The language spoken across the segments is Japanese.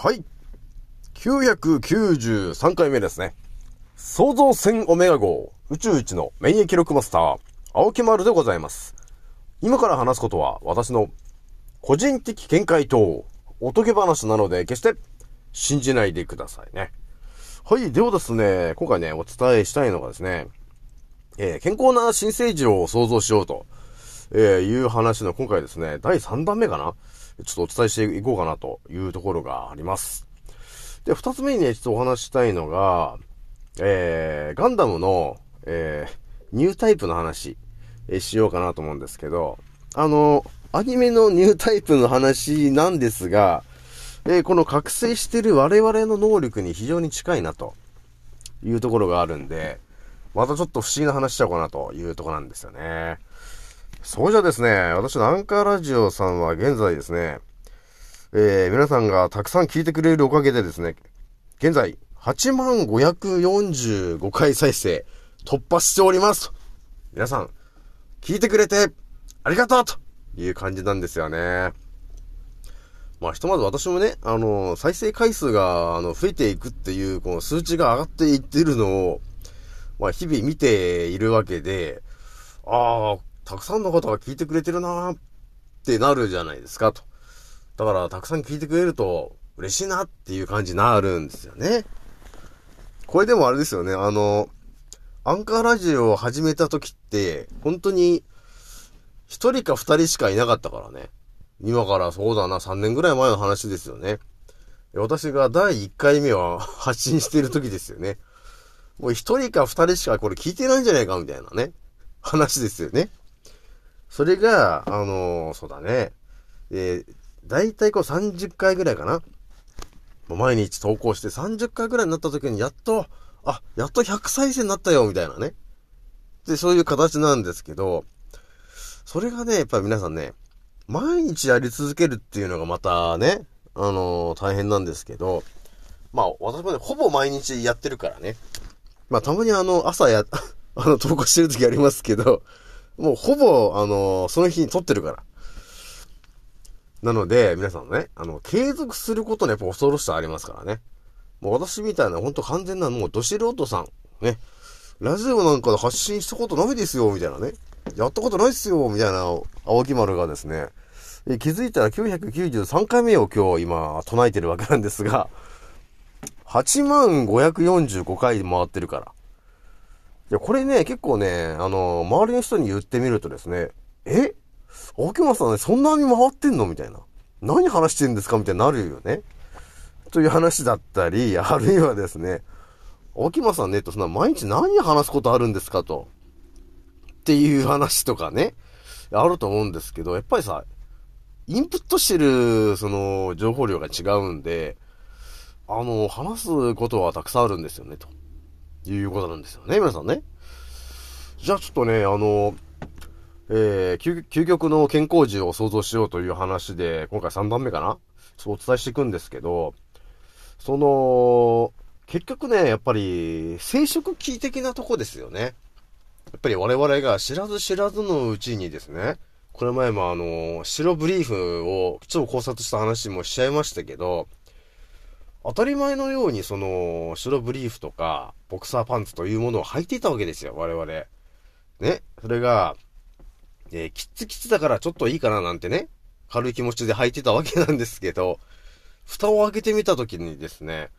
はい993回目ですね。創造船オメガ号宇宙一の免疫力マスター、青木丸でございます。今から話すことは私の個人的見解とおとぎ話なので決して信じないでくださいね。はい、ではですね、今回ね、お伝えしたいのがですね、えー健康な新生児を創造しようと、えーいう話の今回ですね、第3弾目かなちょっとお伝えしていこうかなというところがあります。で、二つ目にね、ちょっとお話したいのが、えー、ガンダムの、えー、ニュータイプの話、えーしようかなと思うんですけど、あの、アニメのニュータイプの話なんですが、えーこの覚醒してる我々の能力に非常に近いなというところがあるんで、またちょっと不思議な話しちゃおうかなというところなんですよね。そうじゃですね、私のアンカーラジオさんは現在ですね、えー、皆さんがたくさん聞いてくれるおかげでですね、現在、8万545回再生突破しております。皆さん、聞いてくれてありがとうという感じなんですよね。まあ、ひとまず私もね、あの、再生回数が、あの、増えていくっていう、この数値が上がっていってるのを、まあ、日々見ているわけで、ああ、たくさんの方が聞いてくれてるなーってなるじゃないですか、と。だから、たくさん聞いてくれると、嬉しいなっていう感じになるんですよね。これでもあれですよね、あの、アンカーラジオを始めた時って、本当に、一人か二人しかいなかったからね。今からそうだな、3年ぐらい前の話ですよね。私が第1回目は 発信している時ですよね。もう一人か二人しかこれ聞いてないんじゃないかみたいなね。話ですよね。それが、あのそうだね。えー、だいたいこう30回ぐらいかな。もう毎日投稿して30回ぐらいになった時にやっと、あ、やっと100再生になったよ、みたいなね。で、そういう形なんですけど、それがね、やっぱり皆さんね、毎日やり続けるっていうのがまたね、あのー大変なんですけど、まあ、私もね、ほぼ毎日やってるからね。まあ、たまにあの、朝や、あの、投稿してる時ありますけど、もうほぼ、あのーその日に撮ってるから。なので、皆さんね、あの、継続することにやっぱ恐ろしさありますからね。もう私みたいな、ほんと完全な、もう、ど素人さん、ね。ラジオなんかで発信したことないですよ、みたいなね。やったことないっすよ、みたいな、青木丸がですね、え気づいたら993回目を今日今唱えてるわけなんですが、8545回回ってるから。いや、これね、結構ね、あの、周りの人に言ってみるとですね、え？青木丸さんね、そんなに回ってんの？みたいな。何話してんですか？みたいになるよね。という話だったり、あるいはですね、青木丸さんね、とそんな毎日何話すことあるんですか？と。っていう話とかね、あると思うんですけど、やっぱりさ、インプットしてる、その、情報量が違うんで、あの、話すことはたくさんあるんですよね、ということなんですよね、皆さんね。じゃあちょっとね、あの、えー、究究極の健康児を想像しようという話で、今回3番目かな？そうお伝えしていくんですけど、その、結局ね、やっぱり、生殖期的なとこですよね。やっぱり我々が知らず知らずのうちにですね、これ前もあの、白ブリーフをちょっと考察した話もしちゃいましたけど、当たり前のようにその、白ブリーフとか、ボクサーパンツというものを履いていたわけですよ、我々。ね。それが、えーキッツキッツだからちょっといいかななんてね、軽い気持ちで履いてたわけなんですけど、蓋を開けてみたときにですね、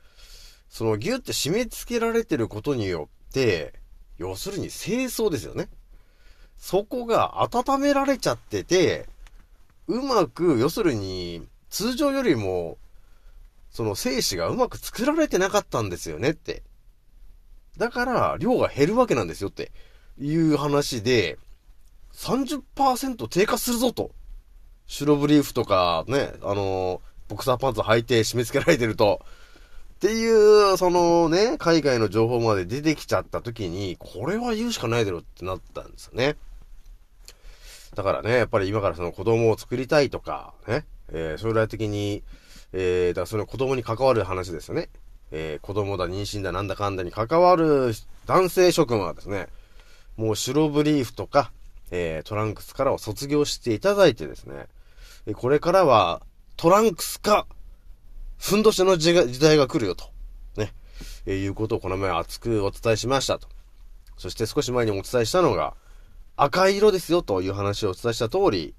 そのギュって締め付けられてることによって、要するに清掃ですよね。そこが温められちゃってて、うまく、要するに、通常よりも、その精子がうまく作られてなかったんですよねって。だから、量が減るわけなんですよっていう話で、30%低下するぞと。白ブリーフとかね、あのボクサーパンツ履いて締め付けられてると。っていう、そのね、海外の情報まで出てきちゃった時に、これは言うしかないだろうってなったんですよね。だからね、やっぱり今からその子供を作りたいとか、ね、えー将来的に、えー、だからその子供に関わる話ですよね。えー子供だ、妊娠だ、なんだかんだに関わる男性諸君はですね、もう白ブリーフとか、えートランクスからを卒業していただいてですね、これからはトランクスか、ふんどしの時代が来るよとねえー、いうことをこの前熱くお伝えしましたと。そして少し前にお伝えしたのが、赤い色ですよという話をお伝えした通り、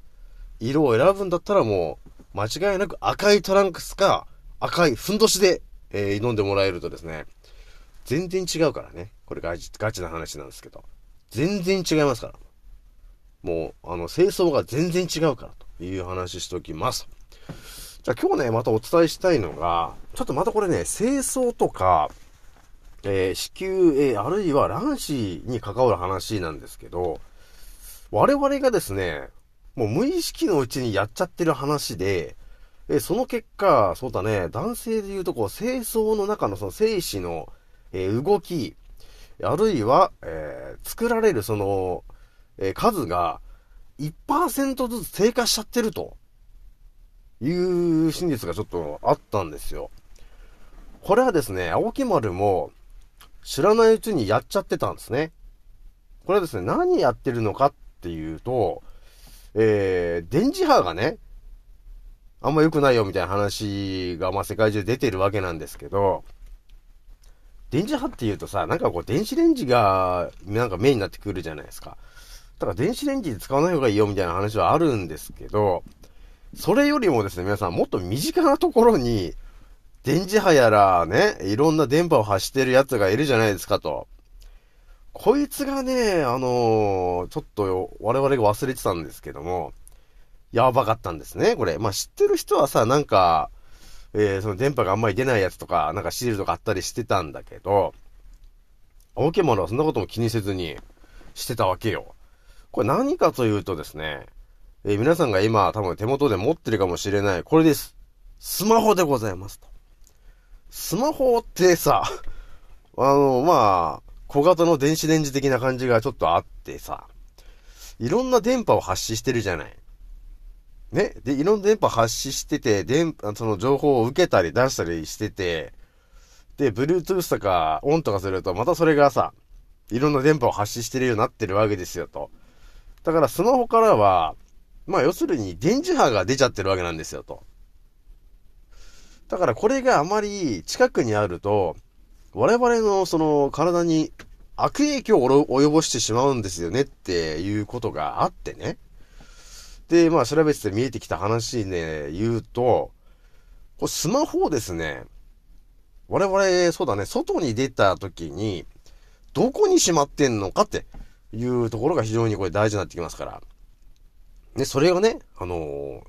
色を選ぶんだったらもう、間違いなく赤いトランクスか、赤いふんどしで、えー、挑んでもらえるとですね、全然違うからね。これガチ、ガチな話なんですけど。全然違いますから。もう、あの、清掃が全然違うからという話しときます。じゃあ今日ね、またお伝えしたいのが、ちょっとまたこれね、清掃とか、えー、子宮、えー、あるいは卵子に関わる話なんですけど、我々がですね、もう無意識のうちにやっちゃってる話で、え、その結果、そうだね、男性で言うとこう、清掃の中のその精子の、えー、動き、あるいは、えー、作られるその、え数が1%ずつ低下しちゃってるという真実がちょっとあったんですよ。これはですね、青木丸も知らないうちにやっちゃってたんですね。これはですね、何やってるのかっていうと、えー、電磁波がね、あんま良くないよみたいな話が、まあ、世界中出てるわけなんですけど、電磁波って言うとさ、なんかこう電子レンジが、なんかメインになってくるじゃないですか。だから電子レンジで使わない方がいいよみたいな話はあるんですけど、それよりもですね、皆さんもっと身近なところに、電磁波やらね、いろんな電波を発してるやつがいるじゃないですかと。こいつがね、あのー、ちょっと我々が忘れてたんですけども、やばかったんですね、これ。まあ、知ってる人はさ、なんか、えー、その電波があんまり出ないやつとか、なんかシールとかあったりしてたんだけど、青木丸はそんなことも気にせずにしてたわけよ。これ何かというとですね、えー、皆さんが今多分手元で持ってるかもしれない、これです。スマホでございますと。スマホってさ、あの、まあ、小型の電子レンジ的な感じがちょっとあってさ、いろんな電波を発信してるじゃない。ね？で、いろんな電波発信してて、電、その情報を受けたり出したりしてて、で、Bluetooth とかオンとかすると、またそれがさ、いろんな電波を発信してるようになってるわけですよと。だからスマホからは、まあ要するに電磁波が出ちゃってるわけなんですよと。だからこれがあまり近くにあると、我々のその体に悪影響を及ぼしてしまうんですよねっていうことがあってね。で、まあ調べてて見えてきた話で言うと、これスマホをですね、我々、そうだね、外に出た時に、どこにしまってんのかっていうところが非常にこれ大事になってきますから。ね、それがね、あのー、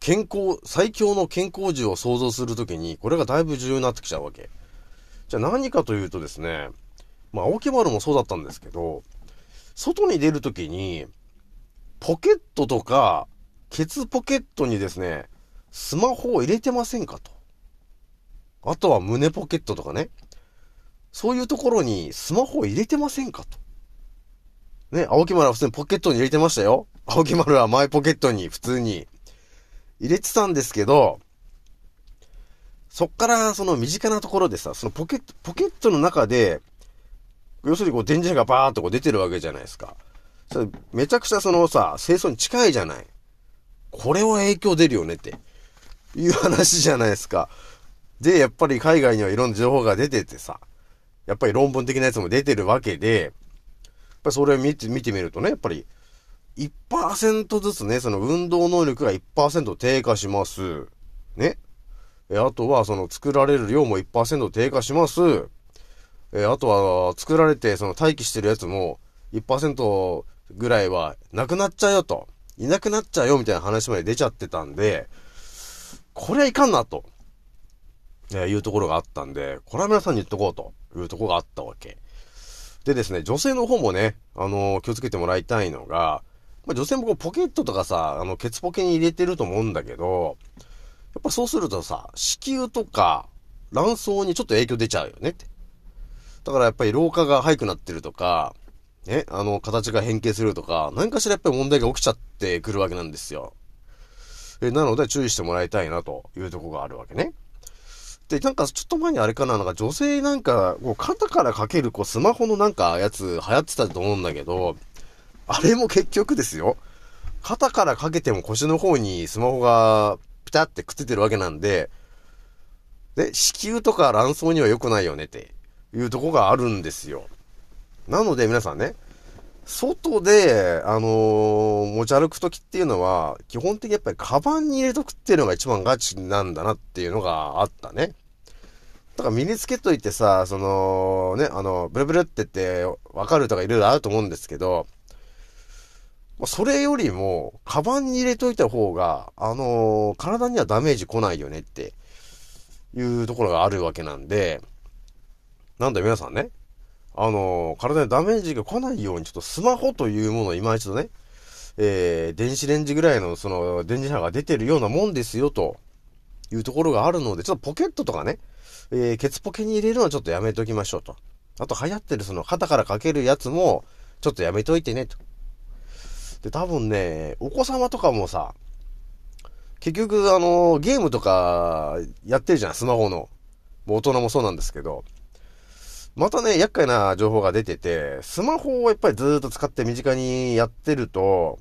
健康、最強の健康児を想像するときに、これがだいぶ重要になってきちゃうわけ。じゃあ何かというとですね、まあ、青木丸もそうだったんですけど、外に出るときに、ポケットとか、ケツポケットにですね、スマホを入れてませんかと。あとは胸ポケットとかね。そういうところにスマホを入れてませんかと。ね、青木丸は普通にポケットに入れてましたよ。青木丸はマイポケットに普通に入れてたんですけど、そっからその身近なところでさ、そのポケット、ポケットの中で、要するにこう電磁波がバーっとこう出てるわけじゃないですか。それめちゃくちゃそのさ、清掃に近いじゃない。これは影響出るよねって。いう話じゃないですか。で、やっぱり海外にはいろんな情報が出ててさ、やっぱり論文的なやつも出てるわけで、やっぱりそれを見て、見てみるとね、やっぱり、1%ずつね、その運動能力が1%低下します。ね。え、あとは、その作られる量も1%低下します。え、あとは、作られて、その待機してるやつも1%ぐらいはなくなっちゃうよと。いなくなっちゃうよみたいな話まで出ちゃってたんで、これはいかんなと。えいうところがあったんで、これは皆さんに言っとこうというところがあったわけ。でですね、女性の方もね、あのー、気をつけてもらいたいのが、まあ、女性もこうポケットとかさ、あの、ケツポケに入れてると思うんだけど、やっぱそうするとさ、子宮とか卵巣にちょっと影響出ちゃうよねって。だからやっぱり老化が早くなってるとか、ね、あの、形が変形するとか、何かしらやっぱり問題が起きちゃってくるわけなんですよ。え、なので注意してもらいたいなというとこがあるわけね。で、なんかちょっと前にあれかな、なんか女性なんか、こう肩からかけるこうスマホのなんかやつ流行ってたと思うんだけど、あれも結局ですよ。肩からかけても腰の方にスマホがピタってくっついてるわけなんで、で、子宮とか卵巣には良くないよねっていうとこがあるんですよ。なので皆さんね、外で、あのー、持ち歩くときっていうのは、基本的にやっぱりカバンに入れとくっていうのが一番ガチなんだなっていうのがあったね。だから身につけといてさ、その、ね、あの、ブルブルって言ってわかるとかいろいろあると思うんですけど、それよりも、カバンに入れといた方が、あのー、体にはダメージ来ないよねっていうところがあるわけなんで、なんで皆さんね、あのー、体にダメージが来ないように、ちょっとスマホというものを今一度ね、えー、電子レンジぐらいのその電磁波が出てるようなもんですよというところがあるので、ちょっとポケットとかね、えー、ケツポケに入れるのはちょっとやめときましょうと。あと流行ってるその肩からかけるやつも、ちょっとやめといてねと。で、多分ね、お子様とかもさ、結局あの、ゲームとかやってるじゃん、スマホの。もう大人もそうなんですけど。またね、厄介な情報が出てて、スマホをやっぱりずっと使って身近にやってると、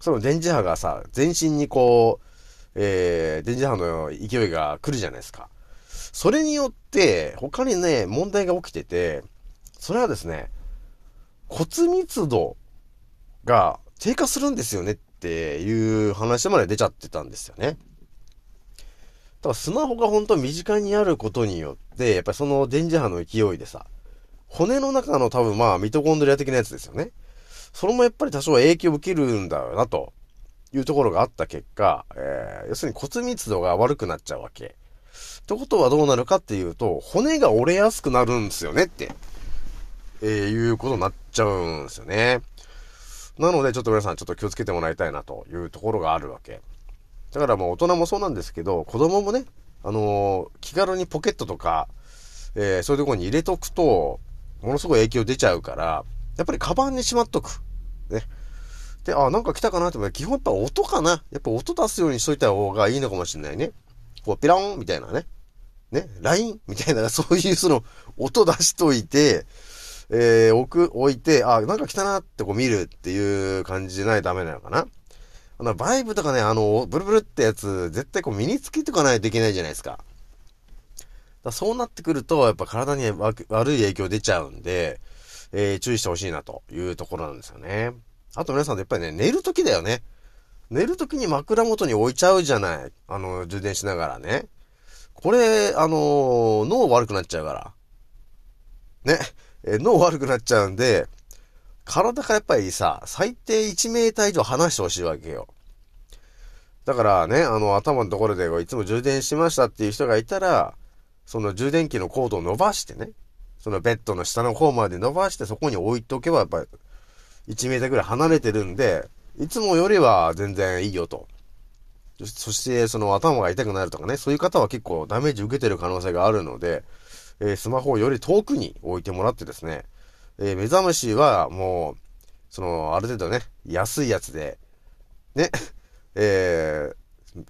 その電磁波がさ、全身にこう、えー、電磁波の勢いが来るじゃないですか。それによって、他にね、問題が起きてて、それはですね、骨密度が低下するんですよねっていう話まで出ちゃってたんですよね。だからスマホが本当身近にあることによって、やっぱりその電磁波の勢いでさ、骨の中の多分まあミトコンドリア的なやつですよね。それもやっぱり多少影響を受けるんだよな、というところがあった結果、えー、要するに骨密度が悪くなっちゃうわけ。ってことはどうなるかっていうと、骨が折れやすくなるんですよねって、えー、いうことになっちゃうんですよね。なのでちょっと皆さんちょっと気をつけてもらいたいなというところがあるわけ。だからもう大人もそうなんですけど、子供もね、あのー、気軽にポケットとか、えー、そういうところに入れとくと、ものすごい影響出ちゃうから、やっぱりカバンにしまっとく。ね。で、あ、なんか来たかなって思基本やっぱ音かな。やっぱ音出すようにしといた方がいいのかもしれないね。こう、ピラーンみたいなね。ね、LINE みたいな、そういうその、音出しといて、えー、置く、置いて、あ、なんか来たなってこう見るっていう感じじゃないとダメなのかな。あの、バイブとかね、あの、ブルブルってやつ、絶対こう身につけとかないといけないじゃないですか。だそうなってくると、やっぱ体に悪い影響出ちゃうんで、えー、注意してほしいなというところなんですよね。あと皆さんやっぱりね、寝るときだよね。寝るときに枕元に置いちゃうじゃない。あの、充電しながらね。これ、あのー、脳悪くなっちゃうから。ね。え、脳悪くなっちゃうんで、体からやっぱりさ、最低1メーター以上離してほしいわけよ。だからね、あの、頭のところでいつも充電しましたっていう人がいたら、その充電器のコードを伸ばしてね、そのベッドの下の方まで伸ばしてそこに置いとけばやっぱり1メーターぐらい離れてるんで、いつもよりは全然いいよと。そして、その頭が痛くなるとかね、そういう方は結構ダメージ受けてる可能性があるので、えー、スマホをより遠くに置いてもらってですね、えー、目覚ましはもう、その、ある程度ね、安いやつで、ね、えー、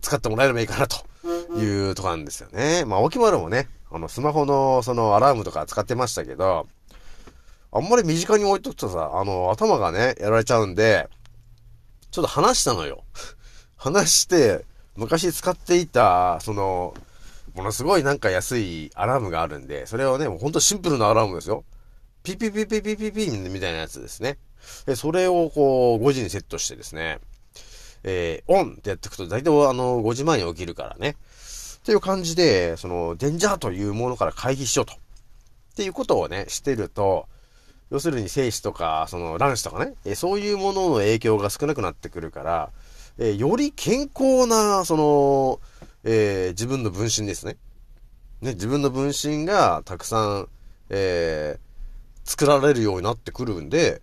使ってもらえればいいかなというとこなんですよね。まあ、沖丸もね、あの、スマホのそのアラームとか使ってましたけど、あんまり身近に置いとくとさ、あの、頭がね、やられちゃうんで、ちょっと話したのよ。話して、昔使っていた、その、ものすごいなんか安いアラームがあるんで、それをね、もうほんとシンプルなアラームですよ。ピピピピピピピみたいなやつですね。で、それをこう、5時にセットしてですね、えー、オンってやっていくと、大体あの、5時前に起きるからね。っていう感じで、その、 danger というものから回避しようと。っていうことをね、してると、要するに精子とか、その卵子とかね、えそういうものの影響が少なくなってくるから、えより健康な、その、えー、自分の分身ですね。ね、自分の分身がたくさん、えー、作られるようになってくるんで、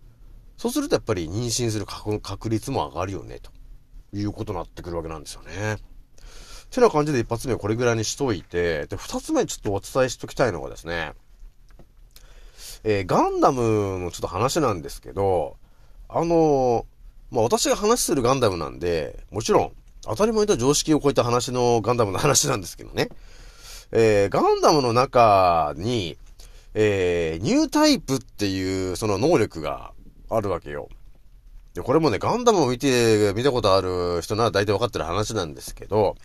そうするとやっぱり妊娠する確率も上がるよね、ということになってくるわけなんですよね。てな感じで一発目はこれぐらいにしといて、で、二つ目ちょっとお伝えしときたいのがですね、えー、ガンダムのちょっと話なんですけど、あのー、まあ、私が話するガンダムなんで、もちろん、当たり前と常識を超えた話のガンダムの話なんですけどね。えー、ガンダムの中に、えー、ニュータイプっていうその能力があるわけよ。で、これもね、ガンダムを見て、見たことある人なら大体わかってる話なんですけど、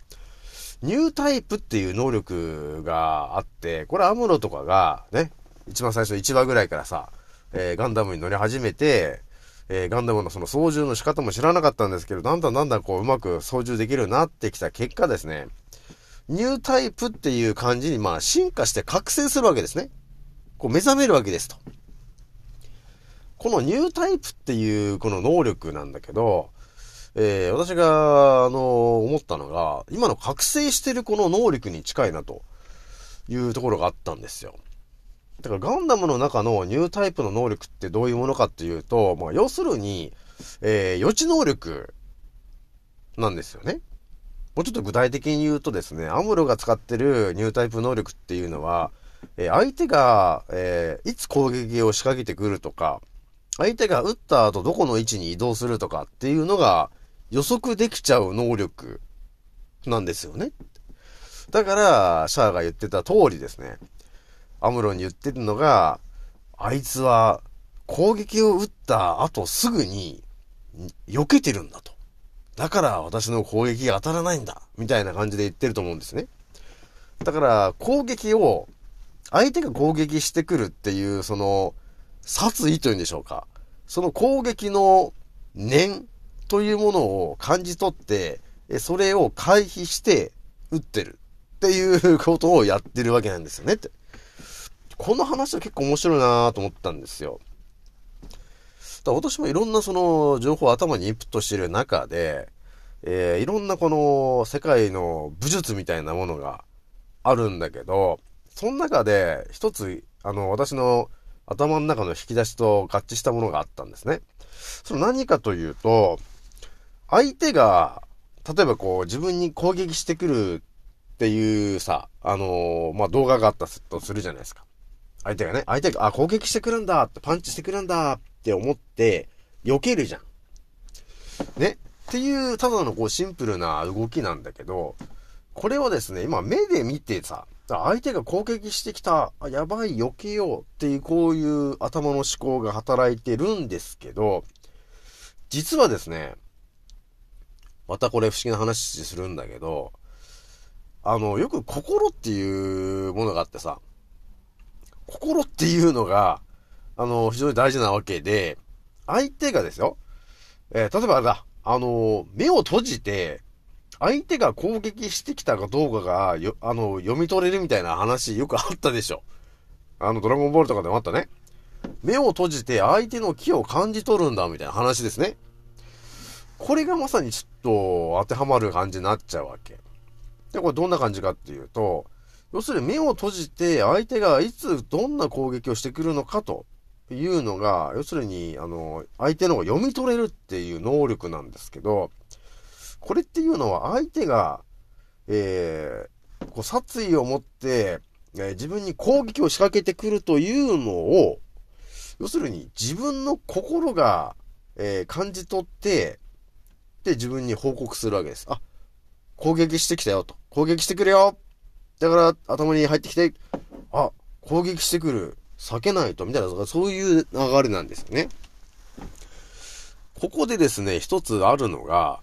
ニュータイプっていう能力があって、これアムロとかが、ね、一番最初1話ぐらいからさ、えー、ガンダムに乗り始めて、えー、ガンダムのその操縦の仕方も知らなかったんですけど、だんだんだんだんこううまく操縦できるようになってきた結果ですね、ニュータイプっていう感じにまあ進化して覚醒するわけですね。こう目覚めるわけですと。このニュータイプっていうこの能力なんだけど、えー、私が、あの、思ったのが、今の覚醒してるこの能力に近いなというところがあったんですよ。だからガンダムの中のニュータイプの能力ってどういうものかっていうと、まあ、要するに、えー、予知能力なんですよね。もうちょっと具体的に言うとですね、アムロが使ってるニュータイプ能力っていうのは、えー、相手が、えー、いつ攻撃を仕掛けてくるとか、相手が撃った後どこの位置に移動するとかっていうのが予測できちゃう能力なんですよね。だから、シャアが言ってた通りですね。アムロに言ってるのが、あいつは攻撃を撃った後すぐに避けてるんだと。だから私の攻撃が当たらないんだ。みたいな感じで言ってると思うんですね。だから攻撃を、相手が攻撃してくるっていう、その、殺意というんでしょうか。その攻撃の念というものを感じ取って、それを回避して撃ってるっていうことをやってるわけなんですよねって。この話は結構面白いなと思ったんですよ。だ私もいろんなその情報を頭にインプットしてる中で、えー、いろんなこの世界の武術みたいなものがあるんだけど、その中で一つ、あの、私の頭の中の引き出しと合致したものがあったんですね。その何かというと、相手が、例えばこう自分に攻撃してくるっていうさ、あのー、まあ、動画があったとするじゃないですか。相手がね、相手が、あ、攻撃してくるんだって、パンチしてくるんだって思って、避けるじゃん。ね？っていう、ただのこうシンプルな動きなんだけど、これはですね、今目で見てさ、相手が攻撃してきた、あ、やばい、避けようっていう、こういう頭の思考が働いてるんですけど、実はですね、またこれ不思議な話するんだけど、あの、よく心っていうものがあってさ、心っていうのが、あの、非常に大事なわけで、相手がですよ、えー、例えばあれだ、あの、目を閉じて、相手が攻撃してきたかどうかが、よ、あの、読み取れるみたいな話よくあったでしょ。あの、ドラゴンボールとかでもあったね。目を閉じて相手の気を感じ取るんだ、みたいな話ですね。これがまさにちょっと当てはまる感じになっちゃうわけ。で、これどんな感じかっていうと、要するに目を閉じて相手がいつどんな攻撃をしてくるのかというのが、要するに、あの、相手の方が読み取れるっていう能力なんですけど、これっていうのは相手が、えー、こう殺意を持って、えー、自分に攻撃を仕掛けてくるというのを、要するに自分の心が、えー、感じ取って、で自分に報告するわけです。あ、攻撃してきたよと。攻撃してくるよだから頭に入ってきて、あ、攻撃してくる。避けないと、みたいな、そういう流れなんですよね。ここでですね、一つあるのが、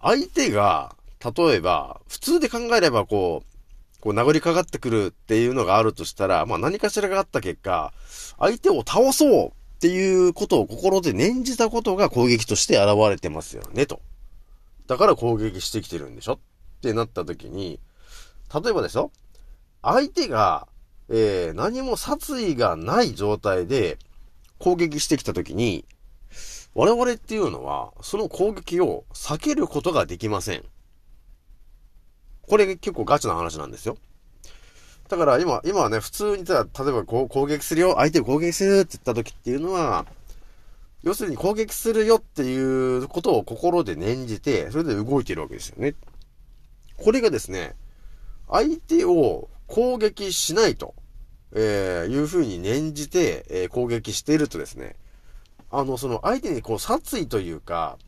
相手が、例えば、普通で考えればこう、こう殴りかかってくるっていうのがあるとしたら、まあ何かしらがあった結果、相手を倒そうっていうことを心で念じたことが攻撃として現れてますよね、と。だから攻撃してきてるんでしょってなった時に、例えばですよ。相手が、えー、何も殺意がない状態で攻撃してきたときに、我々っていうのは、その攻撃を避けることができません。これ結構ガチな話なんですよ。だから今、今はね、普通に例えばこう攻撃するよ、相手を攻撃するって言った時っていうのは、要するに攻撃するよっていうことを心で念じて、それで動いているわけですよね。これがですね、相手を攻撃しないと、えー、いうふうに念じて、えー、攻撃しているとですね、あの、その相手にこう殺意というか、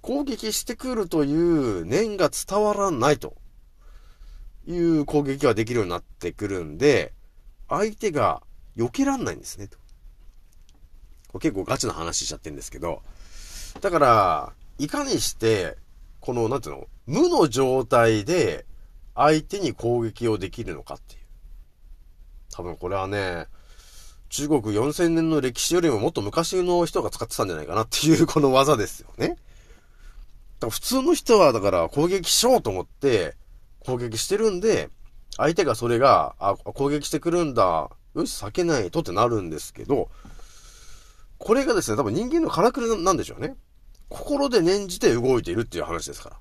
攻撃してくるという念が伝わらないという攻撃ができるようになってくるんで、相手が避けらんないんですね、と。これ結構ガチな話しちゃってるんですけど、だから、いかにして、この、なんていうの、無の状態で、相手に攻撃をできるのかっていう。多分これはね、中国4000年の歴史よりももっと昔の人が使ってたんじゃないかなっていう この技ですよね。だから普通の人はだから攻撃しようと思って攻撃してるんで、相手がそれが、あ、攻撃してくるんだ。よし、避けないとってなるんですけど、これがですね、多分人間のからくりなんでしょうね。心で念じて動いているっていう話ですから。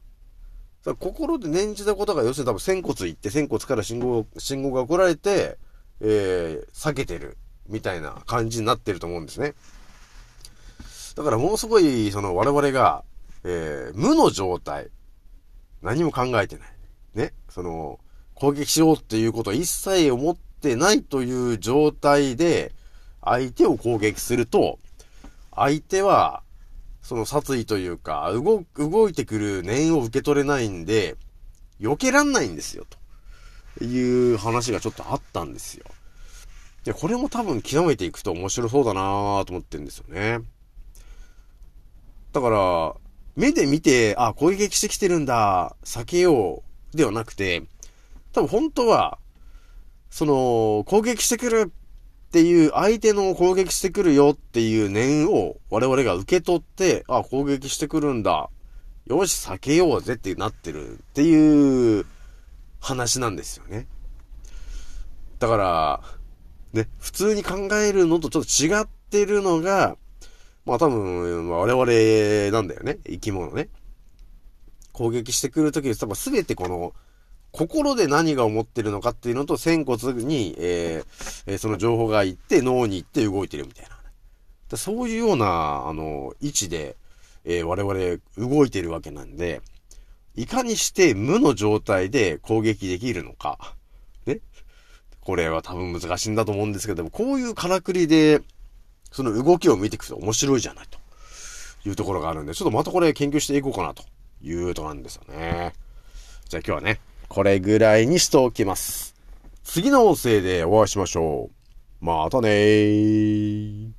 から心で念じたことが、要するに多分仙骨行って、仙骨から信号、信号が送られて、えー、避けてる、みたいな感じになってると思うんですね。だからものすごい、その我々が、えー、無の状態。何も考えてない。ね。その、攻撃しようっていうことを一切思ってないという状態で、相手を攻撃すると、相手は、その殺意というか、動、動いてくる念を受け取れないんで、避けらんないんですよ、という話がちょっとあったんですよ。で、これも多分極めていくと面白そうだなぁと思ってるんですよね。だから、目で見て、あ、攻撃してきてるんだ、避けよう、ではなくて、多分本当は、その、攻撃してくるっていう相手の攻撃してくるよっていう念を我々が受け取って、あ、攻撃してくるんだ。よし、避けようぜってなってるっていう話なんですよね。だから、ね、普通に考えるのとちょっと違ってるのが、まあ多分、我々なんだよね。生き物ね。攻撃してくるときに多分全てこの、心で何が思ってるのかっていうのと、仙骨に、えー、その情報が行って脳に行って動いてるみたいな。そういうような、あの、位置で、えー、我々動いてるわけなんで、いかにして無の状態で攻撃できるのか。ね。これは多分難しいんだと思うんですけども、こういうからくりで、その動きを見ていくと面白いじゃないというところがあるんで、ちょっとまたこれ研究していこうかなというとこなんですよね。じゃあ今日はね、これぐらいにしておきます。次の音声でお会いしましょう。またねー。